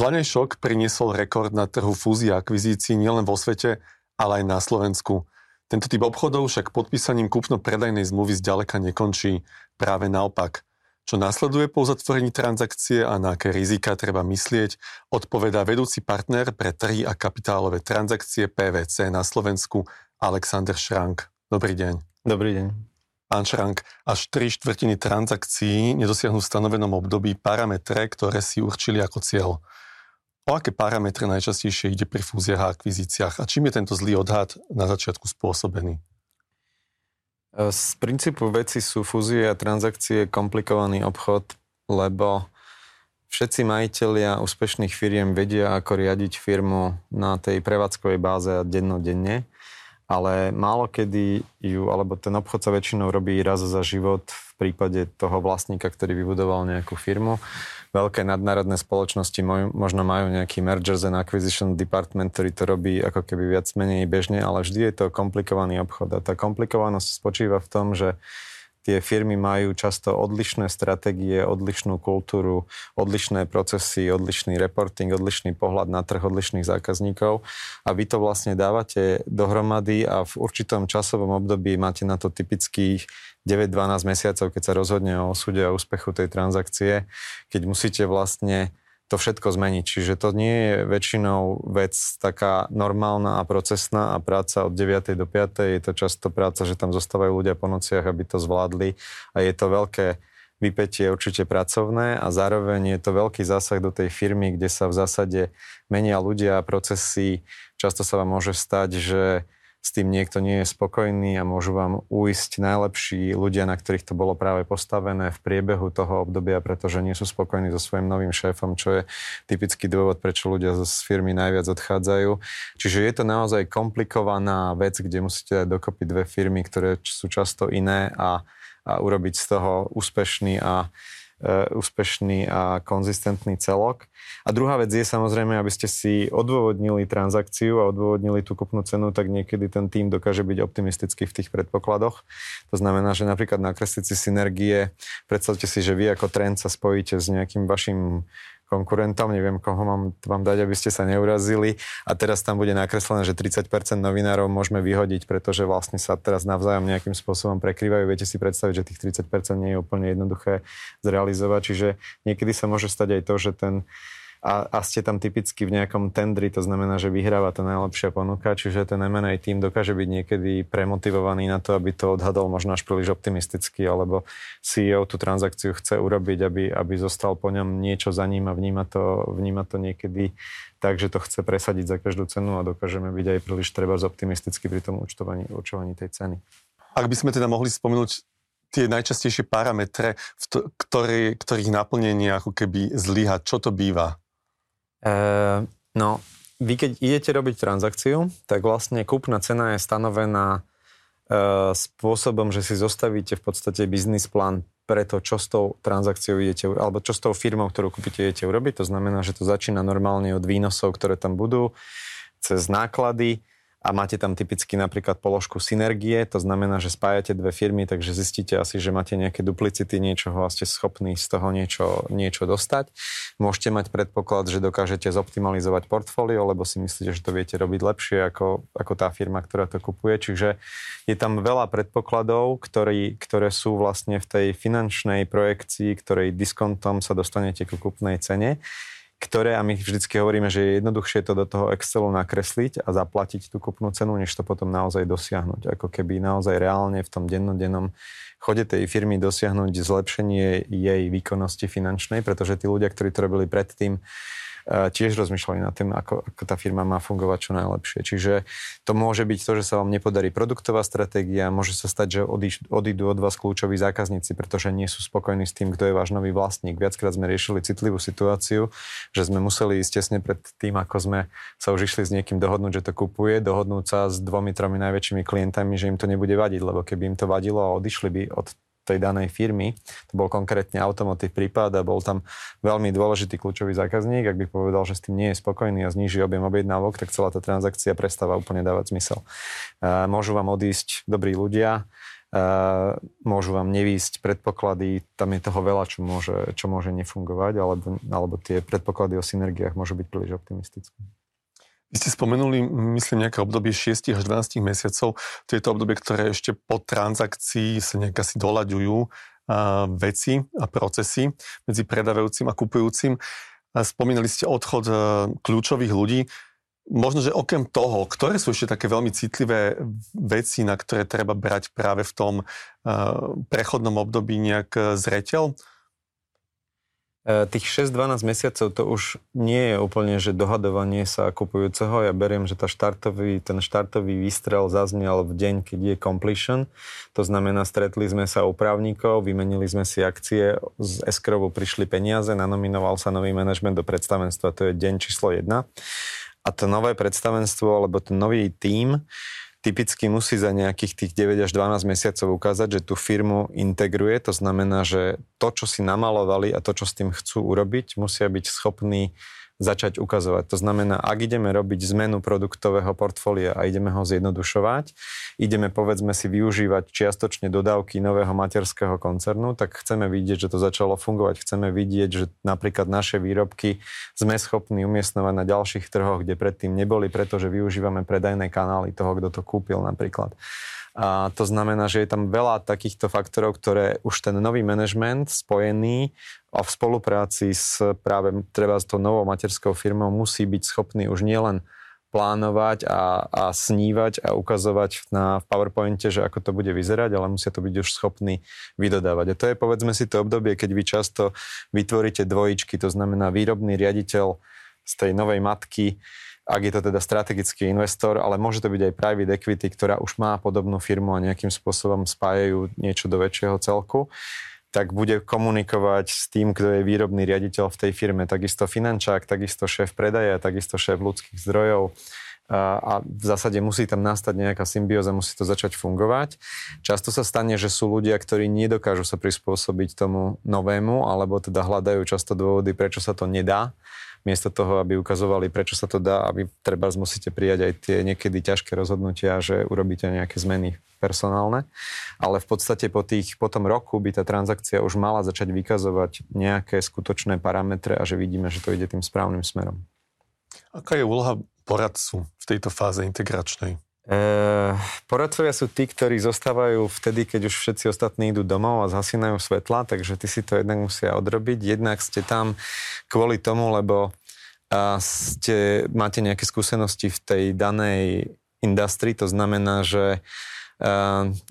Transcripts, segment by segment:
Vlanejšok priniesol rekord na trhu fúzia a akvizícií nielen vo svete, ale aj na Slovensku. Tento typ obchodov však podpísaním kúpno-predajnej zmluvy zďaleka nekončí. Práve naopak. Čo nasleduje po uzatvorení transakcie a na aké rizika treba myslieť, odpovedá vedúci partner pre trhy a kapitálové transakcie PVC na Slovensku Alexander Šrank. Dobrý deň. Dobrý deň. Pán Šrank, až 3 štvrtiny transakcií nedosiahnu v stanovenom období parametre, ktoré si určili ako cieľ. O aké parametre najčastejšie ide pri fúziách a akvizíciách a čím je tento zlý odhad na začiatku spôsobený? Z princípu veci sú fúzie a transakcie komplikovaný obchod, lebo všetci majiteľia úspešných firiem vedia, ako riadiť firmu na tej prevádzkovej báze a dennodenne ale málo kedy ju, alebo ten obchod sa väčšinou robí raz za život v prípade toho vlastníka, ktorý vybudoval nejakú firmu. Veľké nadnárodné spoločnosti možno majú nejaký mergers and acquisition department, ktorý to robí ako keby viac menej bežne, ale vždy je to komplikovaný obchod. A tá komplikovanosť spočíva v tom, že tie firmy majú často odlišné stratégie, odlišnú kultúru, odlišné procesy, odlišný reporting, odlišný pohľad na trh odlišných zákazníkov. A vy to vlastne dávate dohromady a v určitom časovom období máte na to typických 9-12 mesiacov, keď sa rozhodne o osude a úspechu tej transakcie, keď musíte vlastne to všetko zmeniť. Čiže to nie je väčšinou vec taká normálna a procesná a práca od 9. do 5. Je to často práca, že tam zostávajú ľudia po nociach, aby to zvládli a je to veľké vypetie určite pracovné a zároveň je to veľký zásah do tej firmy, kde sa v zásade menia ľudia a procesy. Často sa vám môže stať, že s tým niekto nie je spokojný a môžu vám uísť najlepší ľudia, na ktorých to bolo práve postavené v priebehu toho obdobia, pretože nie sú spokojní so svojím novým šéfom, čo je typický dôvod, prečo ľudia z firmy najviac odchádzajú. Čiže je to naozaj komplikovaná vec, kde musíte dať dokopy dve firmy, ktoré sú často iné a, a urobiť z toho úspešný a úspešný a konzistentný celok. A druhá vec je samozrejme, aby ste si odôvodnili transakciu a odôvodnili tú kupnú cenu, tak niekedy ten tým dokáže byť optimistický v tých predpokladoch. To znamená, že napríklad nakresliť si synergie, predstavte si, že vy ako trend sa spojíte s nejakým vašim konkurentom, neviem, koho mám vám dať, aby ste sa neurazili. A teraz tam bude nakreslené, že 30% novinárov môžeme vyhodiť, pretože vlastne sa teraz navzájom nejakým spôsobom prekrývajú. Viete si predstaviť, že tých 30% nie je úplne jednoduché zrealizovať. Čiže niekedy sa môže stať aj to, že ten a, a ste tam typicky v nejakom tendri, to znamená, že vyhráva tá najlepšia ponuka, čiže ten M&A tým dokáže byť niekedy premotivovaný na to, aby to odhadol možno až príliš optimisticky, alebo CEO tú transakciu chce urobiť, aby, aby zostal po ňom niečo za ním a vníma to, vníma to niekedy tak, že to chce presadiť za každú cenu a dokážeme byť aj príliš treba optimisticky pri tom účtovaní, určovaní tej ceny. Ak by sme teda mohli spomenúť tie najčastejšie parametre, v to, ktorý, ktorých naplnenie ako keby zlyha, čo to býva? Uh, no, vy keď idete robiť transakciu, tak vlastne kúpna cena je stanovená uh, spôsobom, že si zostavíte v podstate biznis plán pre to, čo s tou transakciou idete, alebo čo s tou firmou, ktorú kúpite, idete urobiť. To znamená, že to začína normálne od výnosov, ktoré tam budú, cez náklady, a máte tam typicky napríklad položku synergie, to znamená, že spájate dve firmy, takže zistíte asi, že máte nejaké duplicity niečoho a ste schopní z toho niečo, niečo dostať. Môžete mať predpoklad, že dokážete zoptimalizovať portfólio, lebo si myslíte, že to viete robiť lepšie ako, ako tá firma, ktorá to kupuje. Čiže je tam veľa predpokladov, ktorý, ktoré sú vlastne v tej finančnej projekcii, ktorej diskontom sa dostanete ku kupnej cene ktoré, a my vždycky hovoríme, že je jednoduchšie to do toho Excelu nakresliť a zaplatiť tú kupnú cenu, než to potom naozaj dosiahnuť. Ako keby naozaj reálne v tom dennodennom chode tej firmy dosiahnuť zlepšenie jej výkonnosti finančnej, pretože tí ľudia, ktorí to robili predtým, tiež rozmýšľali nad tým, ako, ako tá firma má fungovať čo najlepšie. Čiže to môže byť to, že sa vám nepodarí produktová stratégia, môže sa stať, že odíš, odídu od vás kľúčoví zákazníci, pretože nie sú spokojní s tým, kto je váš nový vlastník. Viackrát sme riešili citlivú situáciu, že sme museli ísť tesne pred tým, ako sme sa už išli s niekým dohodnúť, že to kupuje, dohodnúť sa s dvomi, tromi najväčšími klientami, že im to nebude vadiť, lebo keby im to vadilo a odišli by od tej danej firmy. To bol konkrétne automotív prípad a bol tam veľmi dôležitý kľúčový zákazník. Ak by povedal, že s tým nie je spokojný a zníži objem objednávok, tak celá tá transakcia prestáva úplne dávať zmysel. Môžu vám odísť dobrí ľudia, môžu vám nevísť predpoklady, tam je toho veľa, čo môže, čo môže nefungovať, alebo, alebo tie predpoklady o synergiách môžu byť príliš optimistické. Vy ste spomenuli, myslím, nejaké obdobie 6 až 12 mesiacov. To je to obdobie, ktoré ešte po transakcii sa nejak asi doľaďujú veci a procesy medzi predávajúcim a kupujúcim. Spomínali ste odchod kľúčových ľudí. Možno, že okrem toho, ktoré sú ešte také veľmi citlivé veci, na ktoré treba brať práve v tom prechodnom období nejak zreteľ? E, tých 6-12 mesiacov to už nie je úplne, že dohadovanie sa kupujúceho. Ja beriem, že tá štartový, ten štartový výstrel zaznel v deň, keď je completion. To znamená, stretli sme sa u právnikov, vymenili sme si akcie, z escrowu prišli peniaze, nanominoval sa nový manažment do predstavenstva, to je deň číslo 1. A to nové predstavenstvo, alebo ten nový tím, typicky musí za nejakých tých 9 až 12 mesiacov ukázať, že tú firmu integruje. To znamená, že to, čo si namalovali a to, čo s tým chcú urobiť, musia byť schopní začať ukazovať. To znamená, ak ideme robiť zmenu produktového portfólia a ideme ho zjednodušovať, ideme povedzme si využívať čiastočne dodávky nového materského koncernu, tak chceme vidieť, že to začalo fungovať. Chceme vidieť, že napríklad naše výrobky sme schopní umiestnovať na ďalších trhoch, kde predtým neboli, pretože využívame predajné kanály toho, kto to kúpil napríklad. A to znamená, že je tam veľa takýchto faktorov, ktoré už ten nový manažment spojený a v spolupráci s práve treba s tou novou materskou firmou musí byť schopný už nielen plánovať a, a snívať a ukazovať na, v PowerPointe, že ako to bude vyzerať, ale musia to byť už schopní vydodávať. A to je povedzme si to obdobie, keď vy často vytvoríte dvojičky, to znamená výrobný riaditeľ z tej novej matky ak je to teda strategický investor, ale môže to byť aj private equity, ktorá už má podobnú firmu a nejakým spôsobom spájajú niečo do väčšieho celku tak bude komunikovať s tým, kto je výrobný riaditeľ v tej firme. Takisto finančák, takisto šéf predaja, takisto šéf ľudských zdrojov a v zásade musí tam nastať nejaká symbióza, musí to začať fungovať. Často sa stane, že sú ľudia, ktorí nedokážu sa prispôsobiť tomu novému, alebo teda hľadajú často dôvody, prečo sa to nedá miesto toho, aby ukazovali, prečo sa to dá, aby treba musíte prijať aj tie niekedy ťažké rozhodnutia, že urobíte nejaké zmeny personálne. Ale v podstate po, tých, po tom roku by tá transakcia už mala začať vykazovať nejaké skutočné parametre a že vidíme, že to ide tým správnym smerom. Aká je úloha poradcu v tejto fáze integračnej? E, poradcovia sú tí, ktorí zostávajú vtedy, keď už všetci ostatní idú domov a zhasínajú svetla, takže ty si to jednak musia odrobiť. Jednak ste tam kvôli tomu, lebo ste, máte nejaké skúsenosti v tej danej industrii, to znamená, že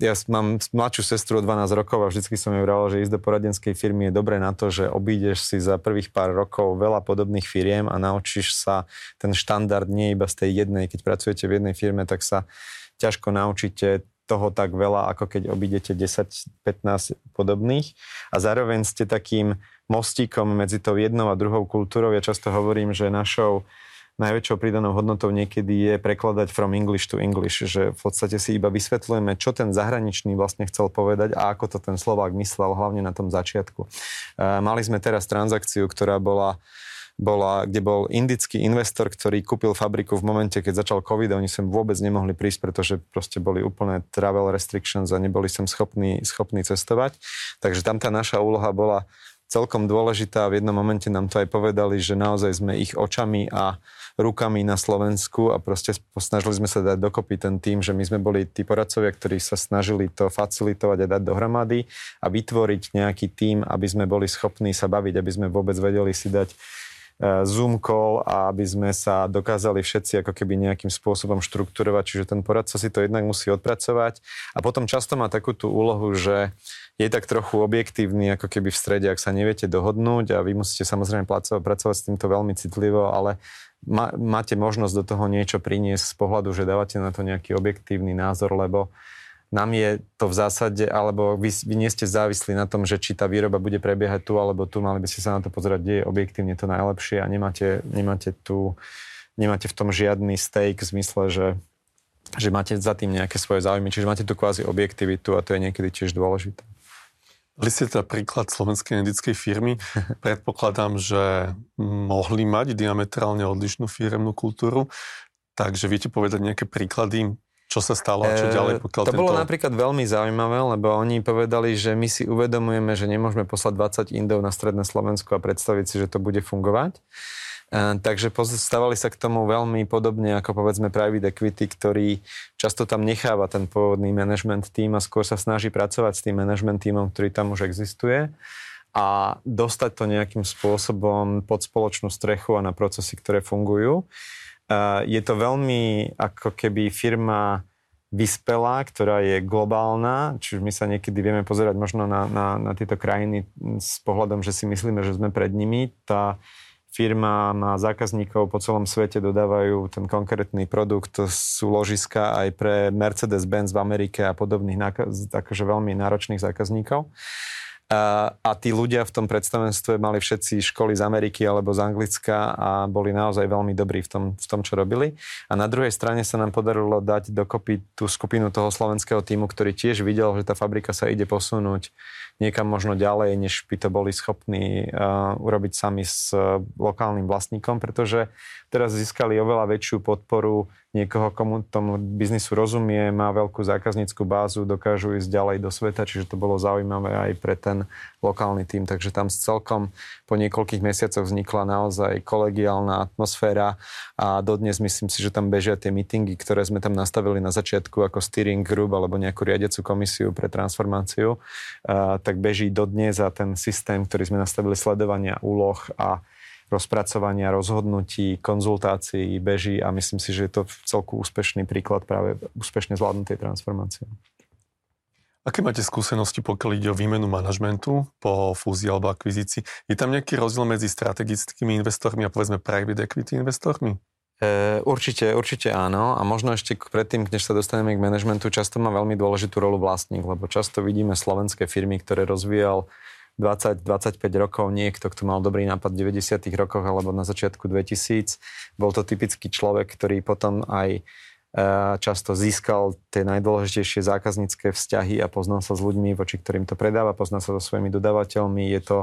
ja mám mladšiu sestru o 12 rokov a vždycky som jej vral, že ísť do poradenskej firmy je dobré na to, že obídeš si za prvých pár rokov veľa podobných firiem a naučíš sa ten štandard nie iba z tej jednej. Keď pracujete v jednej firme, tak sa ťažko naučíte toho tak veľa, ako keď obídete 10-15 podobných. A zároveň ste takým mostíkom medzi tou jednou a druhou kultúrou. Ja často hovorím, že našou najväčšou pridanou hodnotou niekedy je prekladať from English to English, že v podstate si iba vysvetľujeme, čo ten zahraničný vlastne chcel povedať a ako to ten Slovák myslel, hlavne na tom začiatku. Mali sme teraz transakciu, ktorá bola bola, kde bol indický investor, ktorý kúpil fabriku v momente, keď začal COVID, oni sem vôbec nemohli prísť, pretože proste boli úplné travel restrictions a neboli sem schopní, schopní cestovať. Takže tam tá naša úloha bola celkom dôležitá. V jednom momente nám to aj povedali, že naozaj sme ich očami a rukami na Slovensku a proste snažili sme sa dať dokopy ten tým, že my sme boli tí poradcovia, ktorí sa snažili to facilitovať a dať dohromady a vytvoriť nejaký tým, aby sme boli schopní sa baviť, aby sme vôbec vedeli si dať e, Zoom call a aby sme sa dokázali všetci ako keby nejakým spôsobom štrukturovať, čiže ten poradca si to jednak musí odpracovať. A potom často má takú tú úlohu, že je tak trochu objektívny ako keby v strede, ak sa neviete dohodnúť a vy musíte samozrejme pracovať, pracovať s týmto veľmi citlivo, ale má, máte možnosť do toho niečo priniesť z pohľadu, že dávate na to nejaký objektívny názor, lebo nám je to v zásade, alebo vy, vy nie ste závislí na tom, že či tá výroba bude prebiehať tu alebo tu, mali by ste sa na to pozerať, kde je objektívne to najlepšie a nemáte, nemáte, tu, nemáte v tom žiadny stake v zmysle, že, že máte za tým nejaké svoje záujmy, čiže máte tu kvázi objektivitu a to je niekedy tiež dôležité. Dali ste teda príklad slovenskej indickej firmy. Predpokladám, že mohli mať diametrálne odlišnú firemnú kultúru. Takže viete povedať nejaké príklady Čo sa stalo a čo ďalej? Pokiaľ to tento... bolo napríklad veľmi zaujímavé, lebo oni povedali, že my si uvedomujeme, že nemôžeme poslať 20 Indov na stredné Slovensko a predstaviť si, že to bude fungovať. Takže stávali sa k tomu veľmi podobne ako povedzme private equity, ktorý často tam necháva ten pôvodný management tým a skôr sa snaží pracovať s tým management týmom, ktorý tam už existuje a dostať to nejakým spôsobom pod spoločnú strechu a na procesy, ktoré fungujú. Je to veľmi ako keby firma vyspelá, ktorá je globálna, čiže my sa niekedy vieme pozerať možno na, na, na tieto krajiny s pohľadom, že si myslíme, že sme pred nimi. Tá firma má zákazníkov po celom svete, dodávajú ten konkrétny produkt, sú ložiska aj pre Mercedes-Benz v Amerike a podobných akože veľmi náročných zákazníkov. A, a tí ľudia v tom predstavenstve mali všetci školy z Ameriky alebo z Anglicka a boli naozaj veľmi dobrí v tom, v tom, čo robili. A na druhej strane sa nám podarilo dať dokopy tú skupinu toho slovenského týmu, ktorý tiež videl, že tá fabrika sa ide posunúť niekam možno ďalej, než by to boli schopní uh, urobiť sami s uh, lokálnym vlastníkom, pretože teraz získali oveľa väčšiu podporu niekoho, komu tomu biznisu rozumie, má veľkú zákazníckú bázu, dokážu ísť ďalej do sveta, čiže to bolo zaujímavé aj pre ten lokálny tým. Takže tam celkom po niekoľkých mesiacoch vznikla naozaj kolegiálna atmosféra a dodnes myslím si, že tam bežia tie meetingy, ktoré sme tam nastavili na začiatku ako steering group alebo nejakú riadiacu komisiu pre transformáciu, tak beží dodnes a ten systém, ktorý sme nastavili sledovania úloh a rozpracovania rozhodnutí, konzultácií beží a myslím si, že je to celku úspešný príklad práve úspešne zvládnutej transformácie. Aké máte skúsenosti, pokiaľ ide o výmenu manažmentu po fúzii alebo akvizícii? Je tam nejaký rozdiel medzi strategickými investormi a povedzme private equity investormi? E, určite, určite áno. A možno ešte predtým, než sa dostaneme k manažmentu, často má veľmi dôležitú rolu vlastník, lebo často vidíme slovenské firmy, ktoré rozvíjal 20-25 rokov niekto, kto mal dobrý nápad v 90 rokoch alebo na začiatku 2000. Bol to typický človek, ktorý potom aj často získal tie najdôležitejšie zákaznícke vzťahy a poznal sa s ľuďmi, voči ktorým to predáva, poznal sa so svojimi dodávateľmi, je to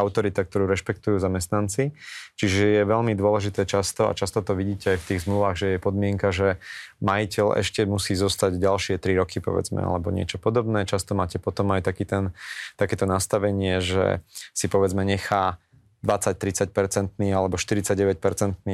autorita, ktorú rešpektujú zamestnanci. Čiže je veľmi dôležité často, a často to vidíte aj v tých zmluvách, že je podmienka, že majiteľ ešte musí zostať ďalšie 3 roky, povedzme, alebo niečo podobné. Často máte potom aj taký ten, takéto nastavenie, že si povedzme nechá 20-30% alebo 49%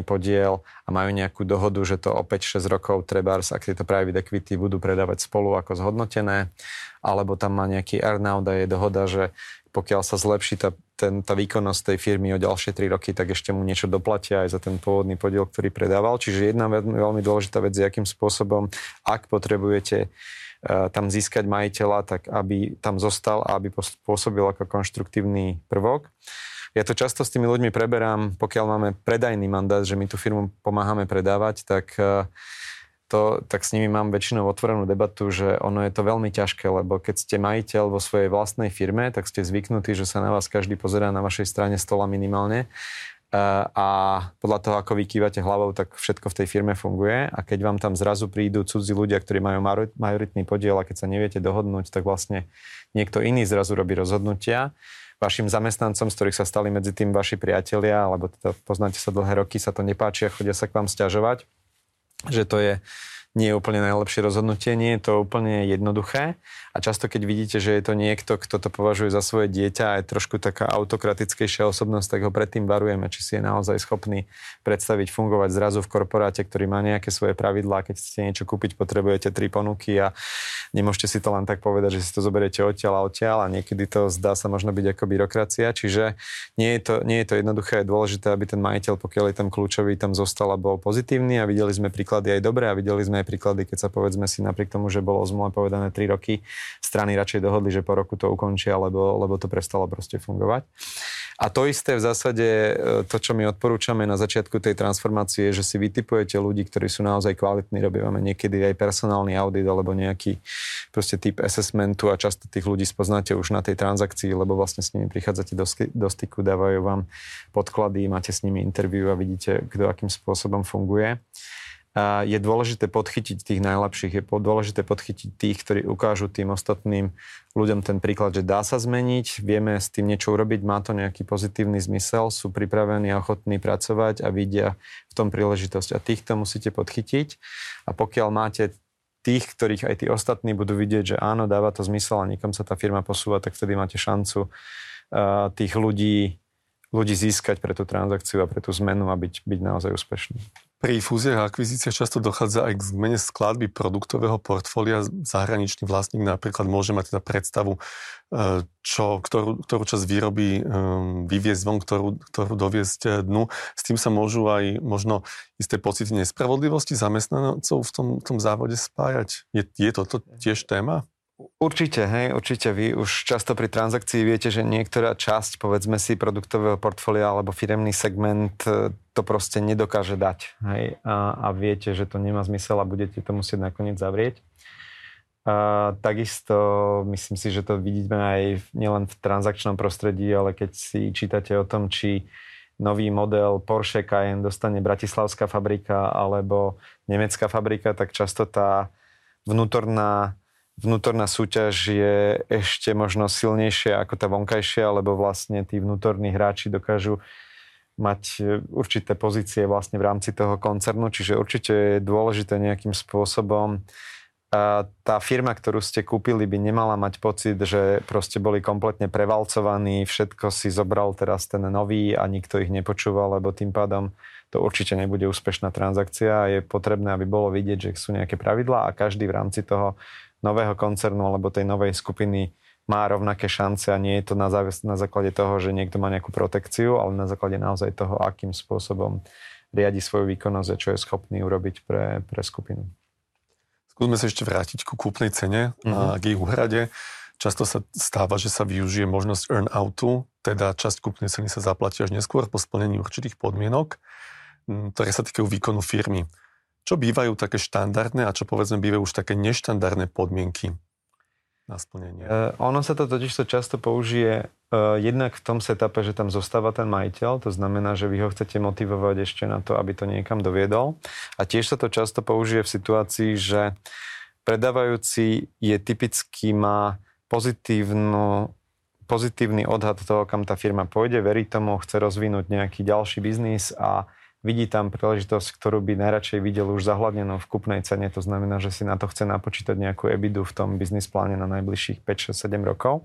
podiel a majú nejakú dohodu, že to o 5-6 rokov trebárs, ak tieto private equity budú predávať spolu ako zhodnotené, alebo tam má nejaký earnout a je dohoda, že pokiaľ sa zlepší tá, ten, tá výkonnosť tej firmy o ďalšie 3 roky, tak ešte mu niečo doplatia aj za ten pôvodný podiel, ktorý predával. Čiže jedna veľmi, veľmi dôležitá vec akým spôsobom, ak potrebujete uh, tam získať majiteľa, tak aby tam zostal a aby pôsobil ako konštruktívny prvok. Ja to často s tými ľuďmi preberám, pokiaľ máme predajný mandát, že my tú firmu pomáhame predávať, tak eh, to, tak s nimi mám väčšinou otvorenú debatu, že ono je to veľmi ťažké, lebo keď ste majiteľ vo svojej vlastnej firme, tak ste zvyknutí, že sa na vás každý pozerá na vašej strane stola minimálne. Eh, a podľa toho, ako vy kývate hlavou, tak všetko v tej firme funguje. A keď vám tam zrazu prídu cudzí ľudia, ktorí majú majoritný podiel a keď sa neviete dohodnúť, tak vlastne niekto iný zrazu robí rozhodnutia vašim zamestnancom, z ktorých sa stali medzi tým vaši priatelia, alebo teda poznáte sa dlhé roky, sa to nepáči a chodia sa k vám stiažovať, že to je nie je úplne najlepšie rozhodnutie, nie je to úplne jednoduché. A často, keď vidíte, že je to niekto, kto to považuje za svoje dieťa a je trošku taká autokratickejšia osobnosť, tak ho predtým varujeme, či si je naozaj schopný predstaviť fungovať zrazu v korporáte, ktorý má nejaké svoje pravidlá. Keď chcete niečo kúpiť, potrebujete tri ponuky a nemôžete si to len tak povedať, že si to zoberiete odtiaľ a odtiaľ a niekedy to zdá sa možno byť ako byrokracia. Čiže nie je to, nie je to jednoduché, je dôležité, aby ten majiteľ, pokiaľ je tam kľúčový, tam zostal a bol pozitívny a videli sme príklady aj dobré a videli sme aj príklady, keď sa povedzme si napriek tomu, že bolo zmluve povedané 3 roky, strany radšej dohodli, že po roku to ukončia, lebo, lebo to prestalo proste fungovať. A to isté v zásade, e, to, čo my odporúčame na začiatku tej transformácie, že si vytipujete ľudí, ktorí sú naozaj kvalitní, robíme niekedy aj personálny audit alebo nejaký proste typ assessmentu a často tých ľudí spoznáte už na tej transakcii, lebo vlastne s nimi prichádzate do, do styku, dávajú vám podklady, máte s nimi interviu a vidíte, kto akým spôsobom funguje je dôležité podchytiť tých najlepších, je dôležité podchytiť tých, ktorí ukážu tým ostatným ľuďom ten príklad, že dá sa zmeniť, vieme s tým niečo urobiť, má to nejaký pozitívny zmysel, sú pripravení a ochotní pracovať a vidia v tom príležitosť. A týchto musíte podchytiť. A pokiaľ máte tých, ktorých aj tí ostatní budú vidieť, že áno, dáva to zmysel a niekam sa tá firma posúva, tak vtedy máte šancu uh, tých ľudí, ľudí získať pre tú transakciu a pre tú zmenu a byť, byť naozaj úspešný. Pri fúziách a akvizíciách často dochádza aj k zmene skladby produktového portfólia. Zahraničný vlastník napríklad môže mať teda predstavu, e, čo, ktorú, ktorú časť výroby e, vyviezť von, ktorú, ktorú doviezť e, dnu. S tým sa môžu aj možno isté pocity nespravodlivosti zamestnancov v tom, tom závode spájať. Je, je toto tiež téma? Určite, hej, určite. Vy už často pri transakcii viete, že niektorá časť, povedzme si, produktového portfólia alebo firemný segment e, to proste nedokáže dať. Hej, a, a viete, že to nemá zmysel a budete to musieť nakoniec zavrieť. A, takisto myslím si, že to vidíme aj nielen v transakčnom prostredí, ale keď si čítate o tom, či nový model Porsche Cayenne dostane bratislavská fabrika alebo nemecká fabrika, tak často tá vnútorná vnútorná súťaž je ešte možno silnejšia ako tá vonkajšia, lebo vlastne tí vnútorní hráči dokážu mať e, určité pozície vlastne v rámci toho koncernu, čiže určite je dôležité nejakým spôsobom tá firma, ktorú ste kúpili, by nemala mať pocit, že proste boli kompletne prevalcovaní, všetko si zobral teraz ten nový a nikto ich nepočúval, lebo tým pádom to určite nebude úspešná transakcia je potrebné, aby bolo vidieť, že sú nejaké pravidlá a každý v rámci toho nového koncernu alebo tej novej skupiny má rovnaké šance a nie je to na, závis- na základe toho, že niekto má nejakú protekciu, ale na základe naozaj toho, akým spôsobom riadi svoju výkonnosť a čo je schopný urobiť pre, pre skupinu. Skúsme sa ešte vrátiť ku kúpnej cene mm-hmm. a mhm. k jej úhrade. Často sa stáva, že sa využije možnosť earn-outu, teda časť kúpnej ceny sa zaplatí až neskôr po splnení určitých podmienok, ktoré sa týkajú výkonu firmy. Čo bývajú také štandardné a čo povedzme bývajú už také neštandardné podmienky na splnenie? Uh, ono sa to totiž to často použije uh, jednak v tom setupe, že tam zostáva ten majiteľ, to znamená, že vy ho chcete motivovať ešte na to, aby to niekam doviedol. A tiež sa to často použije v situácii, že predávajúci je typicky má pozitívnu pozitívny odhad toho, kam tá firma pôjde, verí tomu, chce rozvinúť nejaký ďalší biznis a vidí tam príležitosť, ktorú by najradšej videl už zahľadnenú v kupnej cene. To znamená, že si na to chce napočítať nejakú ebidu v tom biznis pláne na najbližších 5, 6, 7 rokov.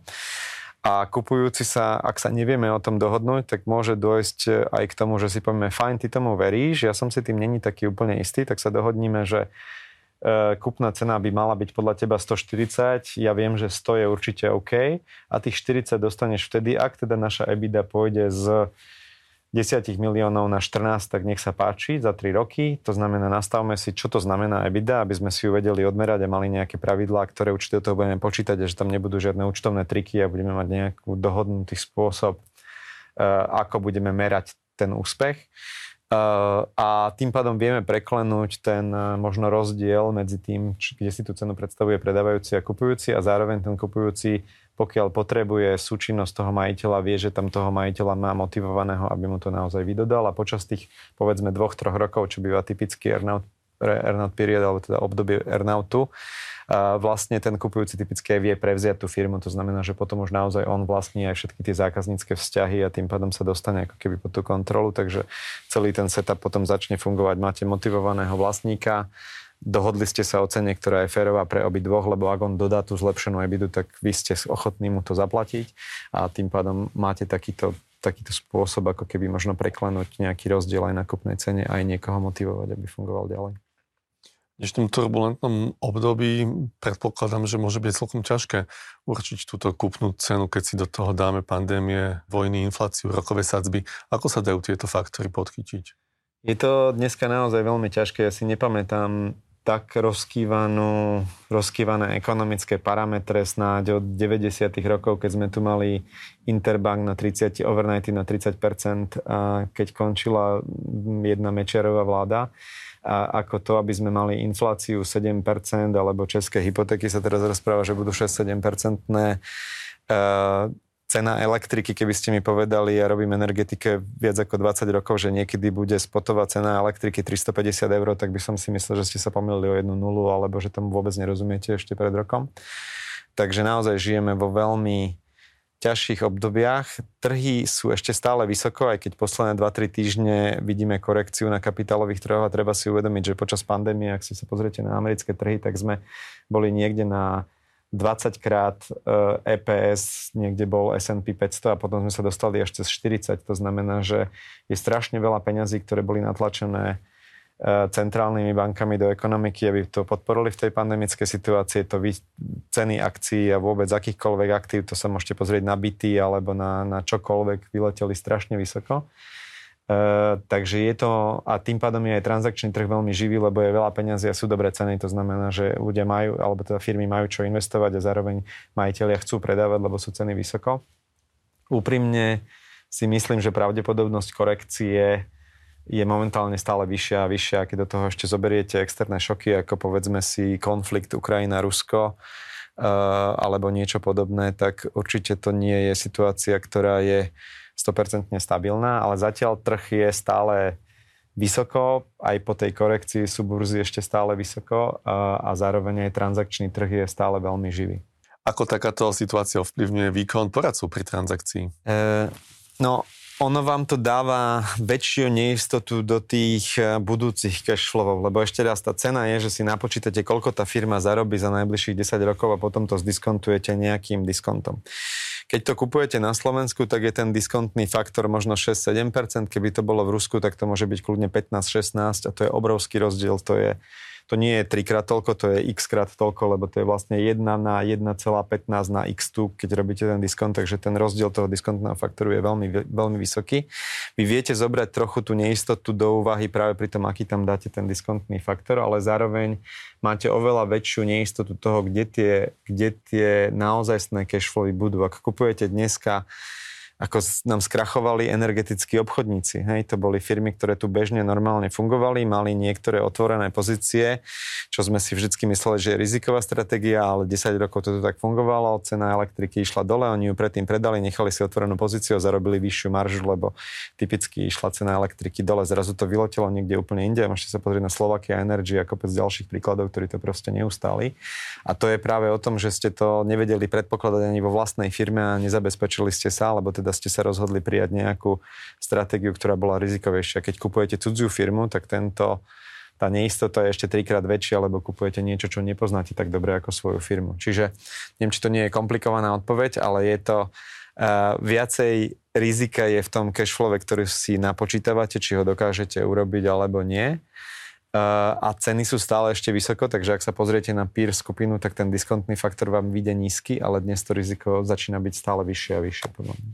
A kupujúci sa, ak sa nevieme o tom dohodnúť, tak môže dôjsť aj k tomu, že si povieme, fajn, ty tomu veríš, ja som si tým není taký úplne istý, tak sa dohodníme, že e, kúpna cena by mala byť podľa teba 140, ja viem, že 100 je určite OK a tých 40 dostaneš vtedy, ak teda naša EBITDA pôjde z 10 miliónov na 14, tak nech sa páči za 3 roky. To znamená, nastavme si, čo to znamená EBITDA, aby sme si ju vedeli odmerať a mali nejaké pravidlá, ktoré určite do toho budeme počítať a že tam nebudú žiadne účtovné triky a budeme mať nejakú dohodnutý spôsob, eh, ako budeme merať ten úspech. Eh, a tým pádom vieme preklenúť ten eh, možno rozdiel medzi tým, kde si tú cenu predstavuje predávajúci a kupujúci a zároveň ten kupujúci pokiaľ potrebuje súčinnosť toho majiteľa, vie, že tam toho majiteľa má motivovaného, aby mu to naozaj vydodal. A počas tých povedzme dvoch, troch rokov, čo býva typický earnout, earnout period, alebo teda obdobie earnoutu, vlastne ten kupujúci typicky vie prevziať tú firmu, to znamená, že potom už naozaj on vlastní aj všetky tie zákaznícke vzťahy a tým pádom sa dostane ako keby pod tú kontrolu, takže celý ten setup potom začne fungovať. Máte motivovaného vlastníka, dohodli ste sa o cene, ktorá je férová pre obi dvoch, lebo ak on dodá tú zlepšenú ebidu, tak vy ste ochotní mu to zaplatiť a tým pádom máte takýto, takýto spôsob, ako keby možno preklenúť nejaký rozdiel aj na kupnej cene a aj niekoho motivovať, aby fungoval ďalej. V dnešnom turbulentnom období predpokladám, že môže byť celkom ťažké určiť túto kúpnu cenu, keď si do toho dáme pandémie, vojny, infláciu, rokové sadzby. Ako sa dajú tieto faktory podchytiť? Je to dneska naozaj veľmi ťažké. Ja si nepamätám tak rozkývanú, rozkývané ekonomické parametre snáď od 90. rokov, keď sme tu mali Interbank na 30, overnighty na 30%, a keď končila jedna Mečiarová vláda, a ako to, aby sme mali infláciu 7%, alebo české hypotéky sa teraz rozpráva, že budú 6-7%. Cena elektriky, keby ste mi povedali, ja robím energetike viac ako 20 rokov, že niekedy bude spotová cena elektriky 350 eur, tak by som si myslel, že ste sa pomýlili o jednu nulu, alebo že tomu vôbec nerozumiete ešte pred rokom. Takže naozaj žijeme vo veľmi ťažších obdobiach. Trhy sú ešte stále vysoko, aj keď posledné 2-3 týždne vidíme korekciu na kapitálových trhoch a treba si uvedomiť, že počas pandémie, ak si sa pozriete na americké trhy, tak sme boli niekde na 20 krát EPS, niekde bol S&P 500 a potom sme sa dostali až cez 40. To znamená, že je strašne veľa peňazí, ktoré boli natlačené centrálnymi bankami do ekonomiky, aby to podporili v tej pandemickej situácii. To vy, ceny akcií a vôbec akýchkoľvek aktív, to sa môžete pozrieť na byty alebo na, na čokoľvek, vyleteli strašne vysoko. E, takže je to, a tým pádom je aj transakčný trh veľmi živý, lebo je veľa peňazí a sú dobré ceny, to znamená, že ľudia majú, alebo teda firmy majú čo investovať a zároveň majiteľia chcú predávať, lebo sú ceny vysoko. Úprimne si myslím, že pravdepodobnosť korekcie je momentálne stále vyššia a vyššia, keď do toho ešte zoberiete externé šoky, ako povedzme si konflikt Ukrajina-Rusko, uh, alebo niečo podobné, tak určite to nie je situácia, ktorá je 100% stabilná, ale zatiaľ trh je stále vysoko, aj po tej korekcii sú burzy ešte stále vysoko a, a zároveň aj transakčný trh je stále veľmi živý. Ako takáto situácia ovplyvňuje výkon poradcov pri transakcii? E, no, ono vám to dáva väčšiu neistotu do tých eh, budúcich cashflowov, lebo ešte raz tá cena je, že si napočítate, koľko tá firma zarobí za najbližších 10 rokov a potom to zdiskontujete nejakým diskontom. Keď to kupujete na Slovensku, tak je ten diskontný faktor možno 6-7%, keby to bolo v Rusku, tak to môže byť kľudne 15-16 a to je obrovský rozdiel, to je to nie je trikrát toľko, to je x krát toľko, lebo to je vlastne 1 na 1,15 na x tu, keď robíte ten diskont, takže ten rozdiel toho diskontného faktoru je veľmi, veľmi vysoký. Vy viete zobrať trochu tú neistotu do úvahy práve pri tom, aký tam dáte ten diskontný faktor, ale zároveň máte oveľa väčšiu neistotu toho, kde tie, kde tie naozajstné cashflowy budú. Ak kupujete dneska ako nám skrachovali energetickí obchodníci. Hej, to boli firmy, ktoré tu bežne normálne fungovali, mali niektoré otvorené pozície, čo sme si vždy mysleli, že je riziková stratégia, ale 10 rokov to tak fungovalo, cena elektriky išla dole, oni ju predtým predali, nechali si otvorenú pozíciu a zarobili vyššiu maržu, lebo typicky išla cena elektriky dole, zrazu to vyletelo niekde úplne inde. Môžete sa pozrieť na Slovakia Energy ako kopec ďalších príkladov, ktorí to proste neustáli. A to je práve o tom, že ste to nevedeli predpokladať ani vo vlastnej firme a nezabezpečili ste sa, alebo teda teda ste sa rozhodli prijať nejakú stratégiu, ktorá bola rizikovejšia. Keď kupujete cudziu firmu, tak tento, tá neistota je ešte trikrát väčšia, lebo kupujete niečo, čo nepoznáte tak dobre ako svoju firmu. Čiže neviem, či to nie je komplikovaná odpoveď, ale je to uh, viacej rizika je v tom cashflowe, ktorý si napočítavate, či ho dokážete urobiť alebo nie a ceny sú stále ešte vysoko, takže ak sa pozriete na peer skupinu, tak ten diskontný faktor vám vyjde nízky, ale dnes to riziko začína byť stále vyššie a vyššie. Podľa mňa.